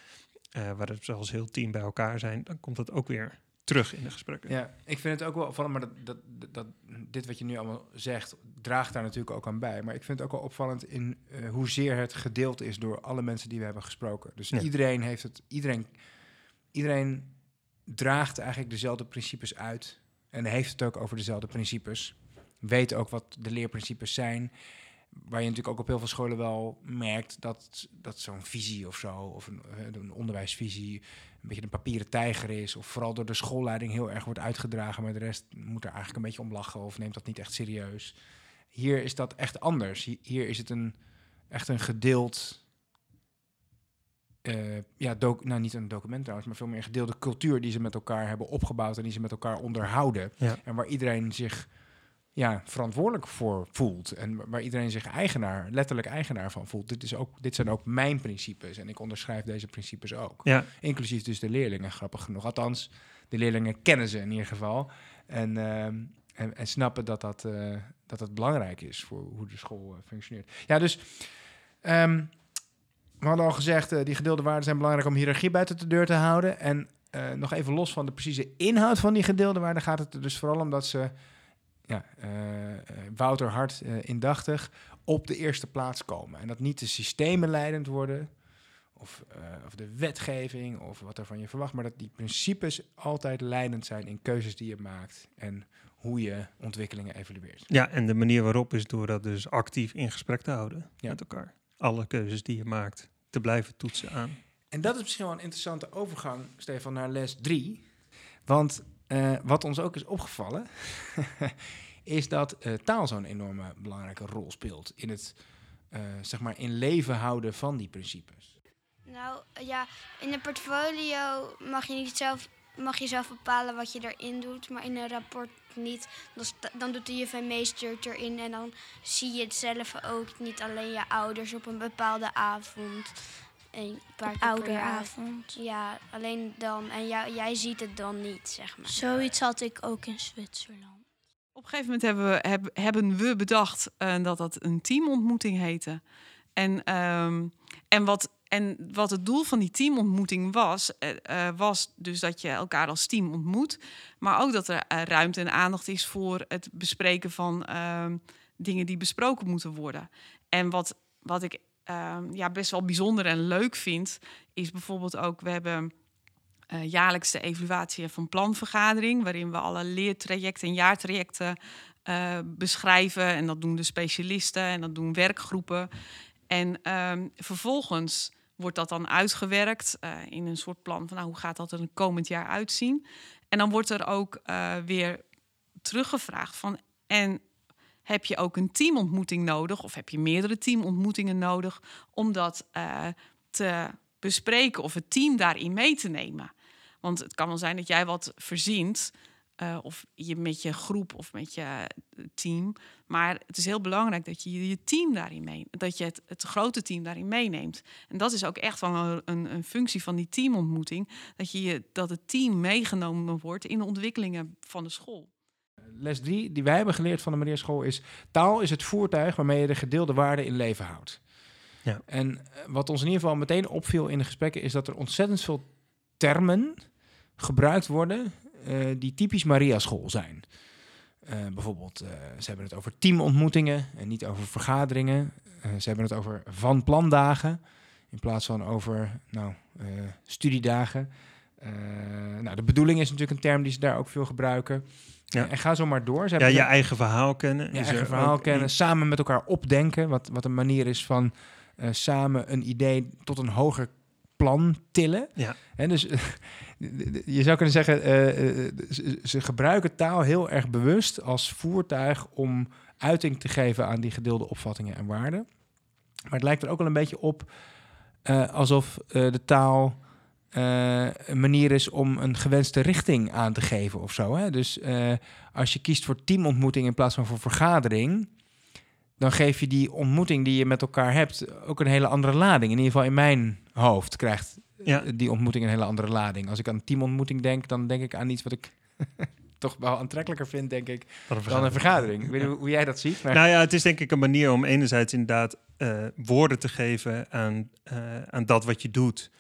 waar het zelfs heel team bij elkaar zijn, dan komt dat ook weer terug in de gesprekken. Ja, ik vind het ook wel opvallend, maar dat, dat, dat, dit wat je nu allemaal zegt, draagt daar natuurlijk ook aan bij. Maar ik vind het ook wel opvallend in eh, hoezeer het gedeeld is door alle mensen die we hebben gesproken. Dus Ja. iedereen heeft het, iedereen, iedereen draagt eigenlijk dezelfde principes uit en heeft het ook over dezelfde principes. Weet ook wat de leerprincipes zijn. Waar je natuurlijk ook op heel veel scholen wel merkt dat, dat zo'n visie of zo, of een, een onderwijsvisie, een beetje een papieren tijger is. Of vooral door de schoolleiding heel erg wordt uitgedragen. Maar de rest moet er eigenlijk een beetje om lachen of neemt dat niet echt serieus. Hier is dat echt anders. Hi- Hier is het een, echt een gedeeld... eh, ja, nou niet een document trouwens, maar veel meer een gedeelde cultuur die ze met elkaar hebben opgebouwd en die ze met elkaar onderhouden. Ja. En waar iedereen zich ja, verantwoordelijk voor voelt. En wa- waar iedereen zich eigenaar, letterlijk eigenaar van voelt. Dit, is ook, dit zijn ook mijn principes en ik onderschrijf deze principes ook. Ja, Inclusief dus de leerlingen, grappig genoeg. Althans, de leerlingen kennen ze in ieder geval. En, ehm, en, en snappen dat dat, eh, dat dat belangrijk is voor hoe de school eh, functioneert. Ja, dus ehm, we hadden al gezegd, eh, die gedeelde waarden zijn belangrijk om hiërarchie buiten de deur te houden. En nog even los van de precieze inhoud van die gedeelde waarden gaat het er dus vooral om dat ze, ja, eh, Wouter Hart eh, indachtig, op de eerste plaats komen. En dat niet de systemen leidend worden, of, of de wetgeving of wat er van je verwacht, maar dat die principes altijd leidend zijn in keuzes die je maakt en hoe je ontwikkelingen evalueert. Ja, en de manier waarop is door dat dus actief in gesprek te houden Ja. met elkaar. Alle keuzes die je maakt te blijven toetsen aan En dat is misschien wel een interessante overgang, Stefan, naar les 3. Want uh, wat ons ook is opgevallen, [LAUGHS] is dat uh, taal zo'n enorme belangrijke rol speelt in het uh, zeg maar in leven houden van die principes. Nou ja, in een portfolio mag je niet zelf, mag je zelf bepalen wat je erin doet, maar in een rapport niet. Dan, doet de juf en meester het erin en dan zie je het zelf ook, niet alleen je ouders op een bepaalde avond. Een paar keer ouderavond. Ja, alleen dan. En jou, jij ziet het dan niet, zeg maar. Zoiets had ik ook in Zwitserland. Op een gegeven moment hebben we, heb, hebben we bedacht uh, dat dat een teamontmoeting heette. En, um, en, wat, en wat het doel van die teamontmoeting was, uh, uh, was dus dat je elkaar als team ontmoet. Maar ook dat er ruimte en aandacht is voor het bespreken van ehm, dingen die besproken moeten worden. En wat, wat ik um, ja, best wel bijzonder en leuk vind, is bijvoorbeeld ook, we hebben uh, jaarlijks de evaluatie van planvergadering, waarin we alle leertrajecten en jaartrajecten uh, beschrijven. En dat doen de specialisten en dat doen werkgroepen. En um, vervolgens wordt dat dan uitgewerkt uh, in een soort plan van nou, hoe gaat dat er een komend jaar uitzien. En dan wordt er ook weer teruggevraagd van en heb je ook een teamontmoeting nodig of heb je meerdere teamontmoetingen nodig om dat uh, te bespreken of het team daarin mee te nemen. Want het kan wel zijn dat jij wat verzint, uh, of je met je groep of met je team. Maar het is heel belangrijk dat je je team daarin mee, dat je het, het grote team daarin meeneemt. En dat is ook echt wel een, een functie van die teamontmoeting, dat, je, dat het team meegenomen wordt in de ontwikkelingen van de school les 3 die wij hebben geleerd van de Maria School is... taal is het voertuig waarmee je de gedeelde waarden in leven houdt. Ja. En eh, wat ons in ieder geval meteen opviel in de gesprekken... is dat er ontzettend veel termen gebruikt worden... Uh, die typisch Maria School zijn. Uh, bijvoorbeeld, uh, ze hebben het over teamontmoetingen en niet over vergaderingen. ze hebben het over van plandagen in plaats van over nou, studiedagen. nou, de bedoeling is natuurlijk een term die ze daar ook veel gebruiken. Ja. En ga zo maar door. Ze ja, je eigen verhaal kennen. Je eigen verhaal kennen, samen met elkaar opdenken. Wat, wat een manier is van uh, samen een idee tot een hoger plan tillen. Ja. En dus [LAUGHS] je zou kunnen zeggen, uh, ze, ze gebruiken taal heel erg bewust als voertuig om uiting te geven aan die gedeelde opvattingen en waarden. Maar het lijkt er ook wel een beetje op uh, alsof de taal uh, een manier is om een gewenste richting aan te geven of zo. Hè? Dus uh, als je kiest voor teamontmoeting in plaats van voor vergadering, dan geef je die ontmoeting die je met elkaar hebt ook een hele andere lading. In ieder geval in mijn hoofd krijgt ja. die ontmoeting een hele andere lading. Als ik aan teamontmoeting denk, dan denk ik aan iets wat ik [LAUGHS] toch wel aantrekkelijker vind, denk ik, dan een vergadering. Ik weet niet hoe jij dat ziet. Maar... Nou ja, het is denk ik een manier om enerzijds inderdaad uh, woorden te geven aan, aan dat wat je doet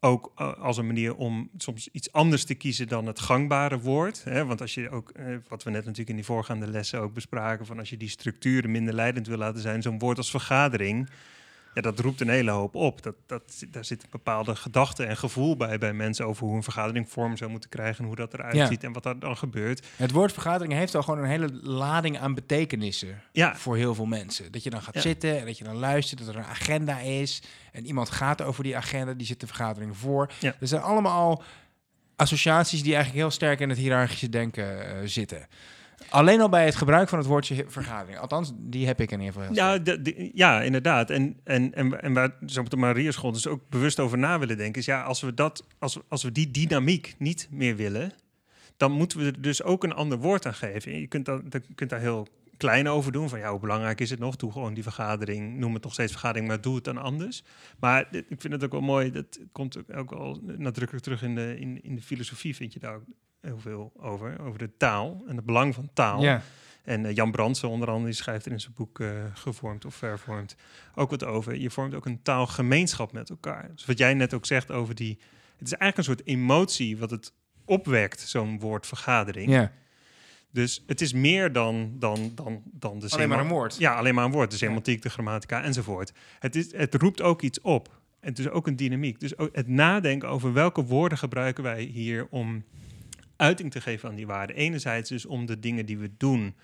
ook uh, als een manier om soms iets anders te kiezen dan het gangbare woord. Hè? Want als je ook, uh, wat we net natuurlijk in die voorgaande lessen ook bespraken, van als je die structuren minder leidend wil laten zijn, zo'n woord als vergadering, ja, dat roept een hele hoop op. Dat, dat, daar zit een bepaalde gedachte en gevoel bij bij mensen over hoe een vergadering vorm zou moeten krijgen en hoe dat eruit ja. ziet en wat er dan gebeurt. Het woord vergadering heeft al gewoon een hele lading aan betekenissen ja. voor heel veel mensen. Dat je dan gaat ja. zitten en dat je dan luistert, dat er een agenda is en iemand gaat over die agenda, die zit de vergadering voor. Er zijn allemaal al associaties die eigenlijk heel sterk in het hiërarchische denken uh, zitten. Alleen al bij het gebruik van het woordje vergadering. Althans, die heb ik in ieder geval. Ja, de, de, ja inderdaad. En, en, en, en waar zo op de Maria School dus ook bewust over na willen denken, is ja, als we, dat, als, als we die dynamiek niet meer willen, dan moeten we er dus ook een ander woord aan geven. Je kunt, dat, je kunt daar heel klein over doen. Van ja, hoe belangrijk is het nog? Doe gewoon die vergadering. Noem het nog steeds vergadering, maar doe het dan anders. Maar ik vind het ook wel mooi. Dat komt ook wel nadrukkelijk terug in de, in, in de filosofie. Vind je daar ook heel veel over. Over de taal en het belang van taal. Ja. En uh, Jan Brandsen onder andere, die schrijft er in zijn boek uh, Gevormd of Vervormd ook wat over. Je vormt ook een taalgemeenschap met elkaar. Dus wat jij net ook zegt over die... Het is eigenlijk een soort emotie wat het opwekt, zo'n woord vergadering. Ja. Dus het is meer dan, dan, dan, dan de... Alleen maar een woord. Ja, alleen maar een woord. De semantiek, de grammatica enzovoort. Het, is, het roept ook iets op. Het is ook een dynamiek. Dus ook het nadenken over welke woorden gebruiken wij hier om uiting te geven aan die waarden. Enerzijds dus om de dingen die we doen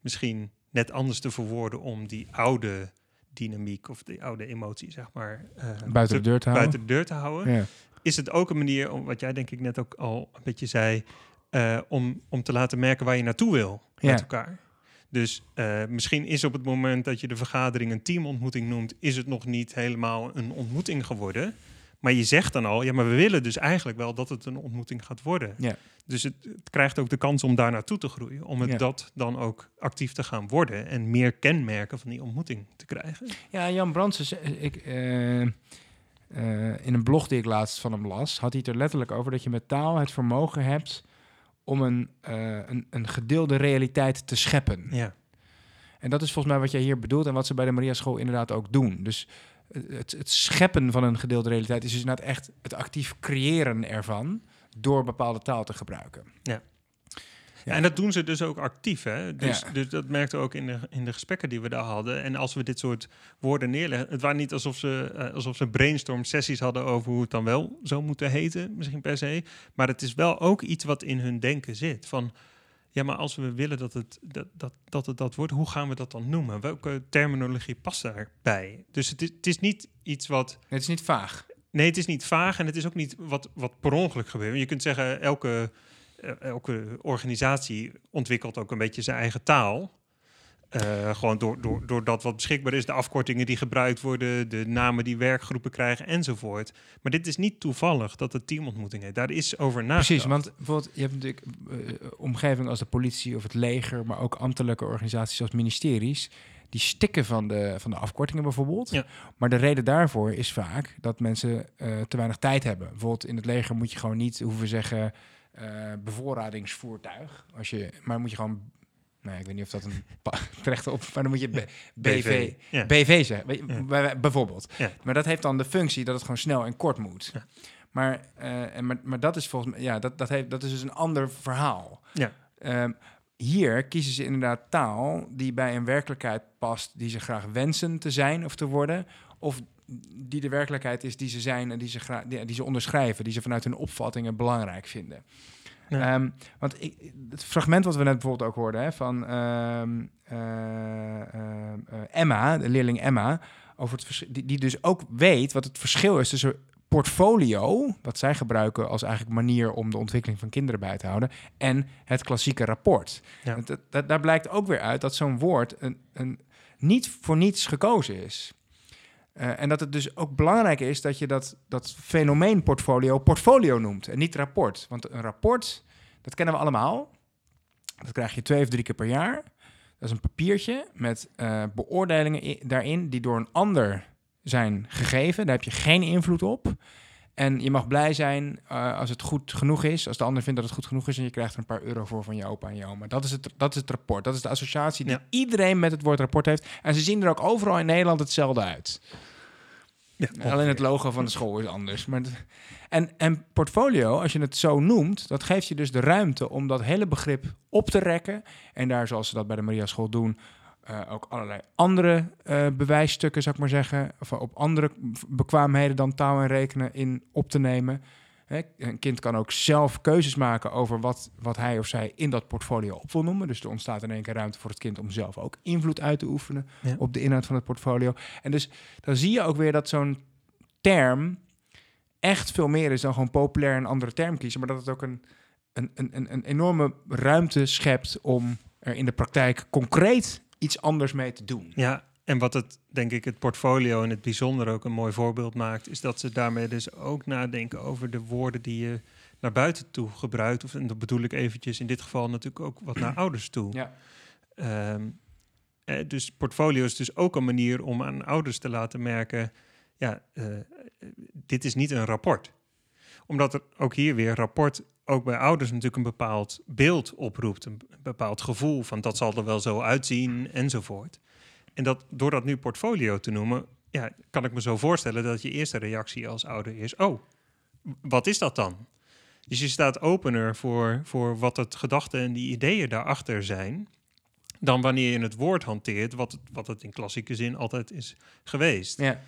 misschien net anders te verwoorden om die oude dynamiek of de oude emotie, zeg maar, eh, Buiten de deur te houden. buiten de deur te houden. Ja. Is het ook een manier, om, wat jij denk ik net ook al een beetje zei, eh, om, om te laten merken waar je naartoe wil Ja. met elkaar. Dus eh, misschien is op het moment dat je de vergadering een teamontmoeting noemt, is het nog niet helemaal een ontmoeting geworden. Maar je zegt dan al, ja, maar we willen dus eigenlijk wel dat het een ontmoeting gaat worden. Ja. Dus het, het krijgt ook de kans om daar naartoe te groeien. Om het Ja. dat dan ook actief te gaan worden en meer kenmerken van die ontmoeting te krijgen. Ja, Jan Brandsen, ze- ik, eh, eh, in een blog die ik laatst van hem las, had hij het er letterlijk over dat je met taal het vermogen hebt om een, eh, een, een gedeelde realiteit te scheppen. Ja. En dat is volgens mij wat jij hier bedoelt en wat ze bij de Maria School inderdaad ook doen. Dus eh, het, het scheppen van een gedeelde realiteit is dus inderdaad echt het actief creëren ervan door bepaalde taal te gebruiken. Ja. Ja. En dat doen ze dus ook actief. Hè? Dus, Ja. dus dat merkte ook in de, in de gesprekken die we daar hadden. En als we dit soort woorden neerleggen. Het waren niet alsof ze, eh, alsof ze brainstorm sessies hadden over hoe het dan wel zou moeten heten, misschien per se. Maar het is wel ook iets wat in hun denken zit. Van ja, maar als we willen dat het dat, dat, dat, het dat wordt, hoe gaan we dat dan noemen? Welke terminologie past daarbij? Dus het is, het is niet iets wat. Het is niet vaag. Nee, het is niet vaag en het is ook niet wat, wat per ongeluk gebeurt. Je kunt zeggen, elke, eh, elke organisatie ontwikkelt ook een beetje zijn eigen taal. Eh, gewoon door, door, door dat wat beschikbaar is, de afkortingen die gebruikt worden, de namen die werkgroepen krijgen enzovoort. Maar dit is niet toevallig dat het teamontmoeting heet. Daar is over nagedacht. Precies, want bijvoorbeeld, je hebt natuurlijk eh, omgevingen als de politie of het leger, maar ook ambtelijke organisaties zoals ministeries, die stikken van de, van de afkortingen bijvoorbeeld. Ja. Maar de reden daarvoor is vaak dat mensen eh, te weinig tijd hebben. Bijvoorbeeld in het leger moet je gewoon niet hoeven zeggen eh, bevoorradingsvoertuig. Als je, maar moet je gewoon, nee, ik weet niet of dat een [LAUGHS] terechte op, maar dan moet je BV, Ja. BV zeggen, Ja. bijvoorbeeld. Ja. Maar dat heeft dan de functie dat het gewoon snel en kort moet. Maar, eh, en, maar, maar dat is volgens mij, ja, dat, dat, heeft, dat is dus een ander verhaal. Ja. Ehm, hier kiezen ze inderdaad taal die bij een werkelijkheid past die ze graag wensen te zijn of te worden. Of die de werkelijkheid is die ze zijn en die ze, graag, die, die ze onderschrijven, die ze vanuit hun opvattingen belangrijk vinden. Ja. Ehm, want ik, het fragment wat we net bijvoorbeeld ook hoorden hè, van ehm, eh, ehm, eh, Emma, de leerling Emma, over het die dus ook weet wat het verschil is tussen portfolio, wat zij gebruiken als eigenlijk manier om de ontwikkeling van kinderen bij te houden, en het klassieke rapport. Ja. Dat, dat- daar blijkt ook weer uit dat zo'n woord een, een, niet voor niets gekozen is. Eh, en dat het dus ook belangrijk is dat je dat, dat fenomeen portfolio portfolio noemt en niet rapport. Want een rapport, dat kennen we allemaal. Dat krijg je twee of drie keer per jaar. Dat is een papiertje met eh, beoordelingen daarin die door een ander zijn gegeven. Daar heb je geen invloed op. En je mag blij zijn eh, als het goed genoeg is. Als de ander vindt dat het goed genoeg is. En je krijgt er een paar euro voor van je opa en je oma. Dat is het, dat is het rapport. Dat is de associatie die Ja. iedereen met het woord rapport heeft. En ze zien er ook overal in Nederland hetzelfde uit. Ja, Alleen het logo van de school is anders. Maar en, en portfolio, als je het zo noemt, dat geeft je dus de ruimte om dat hele begrip op te rekken. En daar, zoals ze dat bij de Maria School doen, eh, ook allerlei andere eh, bewijsstukken, zou ik maar zeggen, of op andere bekwaamheden dan taal en rekenen in op te nemen. Hè, een kind kan ook zelf keuzes maken over wat, wat hij of zij in dat portfolio op wil noemen. Dus er ontstaat in één keer ruimte voor het kind om zelf ook invloed uit te oefenen Ja. op de inhoud van het portfolio. En dus dan zie je ook weer dat zo'n term echt veel meer is dan gewoon populair een andere term kiezen, maar dat het ook een, een, een, een enorme ruimte schept om er in de praktijk concreet iets anders mee te doen. Ja, en wat het, denk ik, het portfolio in het bijzonder ook een mooi voorbeeld maakt, is dat ze daarmee dus ook nadenken over de woorden die je naar buiten toe gebruikt. Of, en dat bedoel ik eventjes in dit geval natuurlijk ook wat naar [CLEARS THROAT] ouders toe. Ja. Ehm, eh, dus portfolio is dus ook een manier om aan ouders te laten merken, ja, eh, dit is niet een rapport. Omdat er ook hier weer rapport ook bij ouders natuurlijk een bepaald beeld oproept, een bepaald gevoel van dat zal er wel zo uitzien enzovoort. En dat door dat nu portfolio te noemen, ja, kan ik me zo voorstellen dat je eerste reactie als ouder is: oh, wat is dat dan? Dus je staat opener voor, voor wat het gedachten en die ideeën daarachter zijn, dan wanneer je het woord hanteert, wat het, wat het in klassieke zin altijd is geweest. Ja.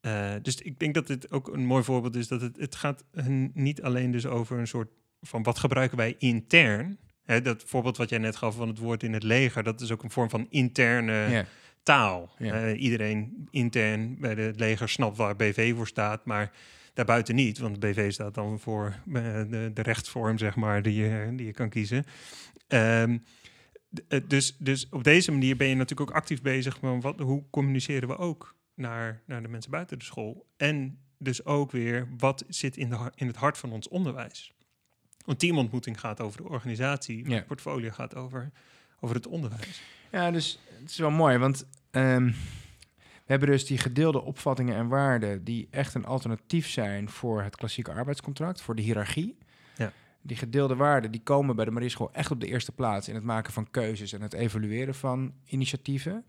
Eh, dus ik denk dat dit ook een mooi voorbeeld is dat het, het gaat niet alleen dus over een soort van wat gebruiken wij intern. Hè, dat voorbeeld wat jij net gaf van het woord in het leger, dat is ook een vorm van interne taal. Iedereen intern bij het leger snapt waar BV voor staat, maar daarbuiten niet, want BV staat dan voor eh, de, de rechtsvorm, zeg maar, die je, die je kan kiezen. Ehm, eh, dus, dus op deze manier ben je natuurlijk ook actief bezig met wat, hoe communiceren we ook naar, naar de mensen buiten de school. En dus ook weer wat zit in, de, in het hart van ons onderwijs. Want teamontmoeting gaat over de organisatie, Ja. het portfolio gaat over, over het onderwijs. Ja, dus het is wel mooi, want ehm, we hebben dus die gedeelde opvattingen en waarden die echt een alternatief zijn voor het klassieke arbeidscontract, voor de hiërarchie. Ja. Die gedeelde waarden die komen bij de Marieschool echt op de eerste plaats in het maken van keuzes en het evalueren van initiatieven.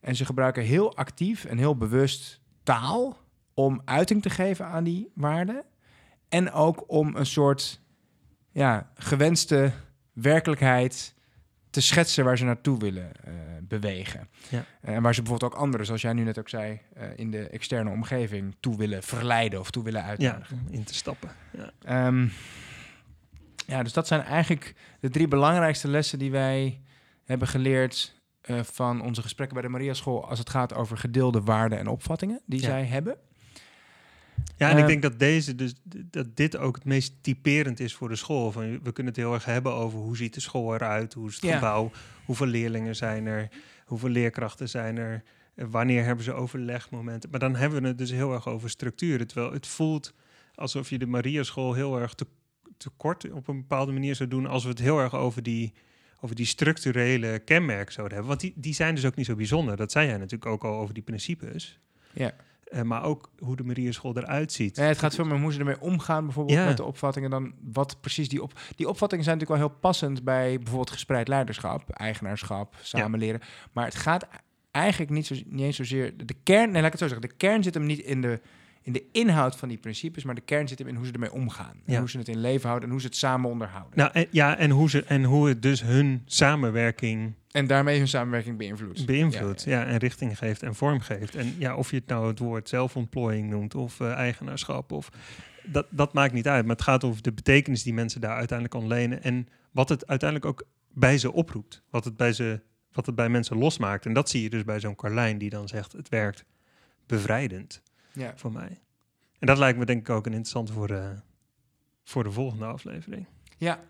En ze gebruiken heel actief en heel bewust taal om uiting te geven aan die waarden. En ook om een soort ja, gewenste werkelijkheid te schetsen waar ze naartoe willen eh, bewegen. Ja. En waar ze bijvoorbeeld ook anderen, zoals jij nu net ook zei, eh, in de externe omgeving toe willen verleiden of toe willen Ja, uitnodigen. om in te stappen. Ja. Ehm, ja, dus dat zijn eigenlijk de drie belangrijkste lessen die wij hebben geleerd eh, van onze gesprekken bij de Maria School als het gaat over gedeelde waarden en opvattingen die Ja. zij hebben. Ja, en ik Eh, denk dat deze, dus dat dit ook het meest typerend is voor de school. Van, we kunnen het heel erg hebben over hoe ziet de school eruit, hoe is het gebouw, hoeveel leerlingen zijn er, hoeveel leerkrachten zijn er, eh, wanneer hebben ze overlegmomenten. Maar dan hebben we het dus heel erg over structuren. Terwijl het voelt alsof je de Maria School heel erg te, te kort op een bepaalde manier zou doen als we het heel erg over die, over die structurele kenmerken zouden hebben. Want die, die zijn dus ook niet zo bijzonder. Dat zei jij natuurlijk ook al over die principes. Ja. Eh, maar ook hoe de Maria School eruit ziet. Ja, het gaat veel meer om hoe ze ermee omgaan, bijvoorbeeld Ja. met de opvattingen, dan wat precies die op. Die opvattingen zijn natuurlijk wel heel passend bij bijvoorbeeld gespreid leiderschap, eigenaarschap, samenleren. Maar het gaat eigenlijk niet, zo, niet eens zozeer. De kern, nee, laat ik het zo zeggen. De kern zit hem niet in de, in de inhoud van die principes, maar de kern zit hem in hoe ze ermee omgaan. En Ja. hoe ze het in leven houden en hoe ze het samen onderhouden. Nou, en, ja, en hoe, ze, en hoe het dus hun samenwerking En daarmee hun samenwerking beïnvloedt. beïnvloedt. Ja, Ja, en richting geeft en vorm geeft. En ja, of je het nou het woord zelfontplooiing noemt of eh, eigenaarschap, of, dat, dat maakt niet uit. Maar het gaat over de betekenis die mensen daar uiteindelijk ontlenen en wat het uiteindelijk ook bij ze oproept. Wat het bij, ze, wat het bij mensen losmaakt. En dat zie je dus bij zo'n Carlijn die dan zegt, het werkt bevrijdend Ja. voor mij. En dat lijkt me denk ik ook een interessante voor de, voor de volgende aflevering. Ja.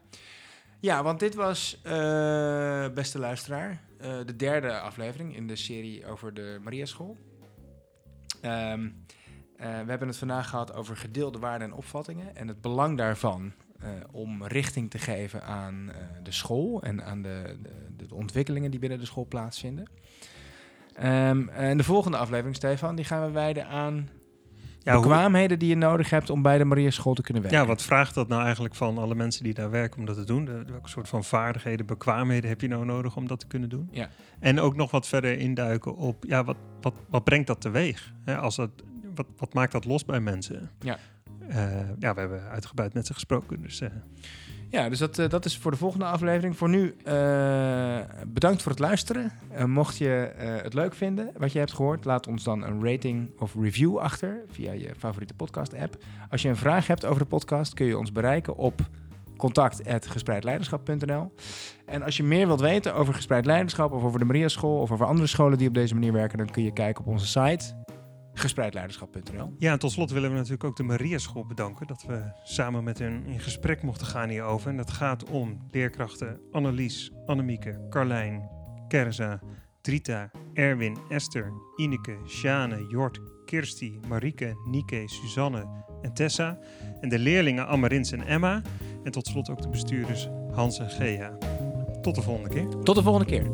ja, want dit was, eh, beste luisteraar, eh, de derde aflevering in de serie over de Maria School. Ehm, eh, we hebben het vandaag gehad over gedeelde waarden en opvattingen en het belang daarvan eh, om richting te geven aan eh, de school en aan de, de, de ontwikkelingen die binnen de school plaatsvinden. Ehm, en de volgende aflevering, Stefan, die gaan we wijden aan Ja, hoe- bekwaamheden die je nodig hebt om bij de Maria School te kunnen werken. Ja, wat vraagt dat nou eigenlijk van alle mensen die daar werken om dat te doen? De- welke soort van vaardigheden, bekwaamheden heb je nou nodig om dat te kunnen doen? Ja. En ook nog wat verder induiken op, ja, wat, wat, wat brengt dat teweeg? Hè, als dat, wat, wat maakt dat los bij mensen? Ja. Eh, ja, we hebben uitgebreid met ze gesproken, dus eh, Ja, dus dat, eh, dat is voor de volgende aflevering. Voor nu eh, bedankt voor het luisteren. Eh, mocht je het leuk vinden wat je hebt gehoord, laat ons dan een rating of review achter via je favoriete podcast-app. Als je een vraag hebt over de podcast, kun je ons bereiken op contact.gespreidleiderschap.nl. En als je meer wilt weten over gespreid leiderschap of over de Maria School of over andere scholen die op deze manier werken, dan kun je kijken op onze site gespreidleiderschap.nl. Ja, en tot slot willen we natuurlijk ook de Maria School bedanken dat we samen met hen in gesprek mochten gaan hierover. En dat gaat om leerkrachten Annelies, Annemieke, Carlijn, Kerza, Drita, Erwin, Esther, Ineke, Sjane, Jort, Kirsti, Marieke, Nike, Suzanne en Tessa. En de leerlingen Amarins en Emma. En tot slot ook de bestuurders Hans en Gea. Tot de volgende keer. Tot de volgende keer.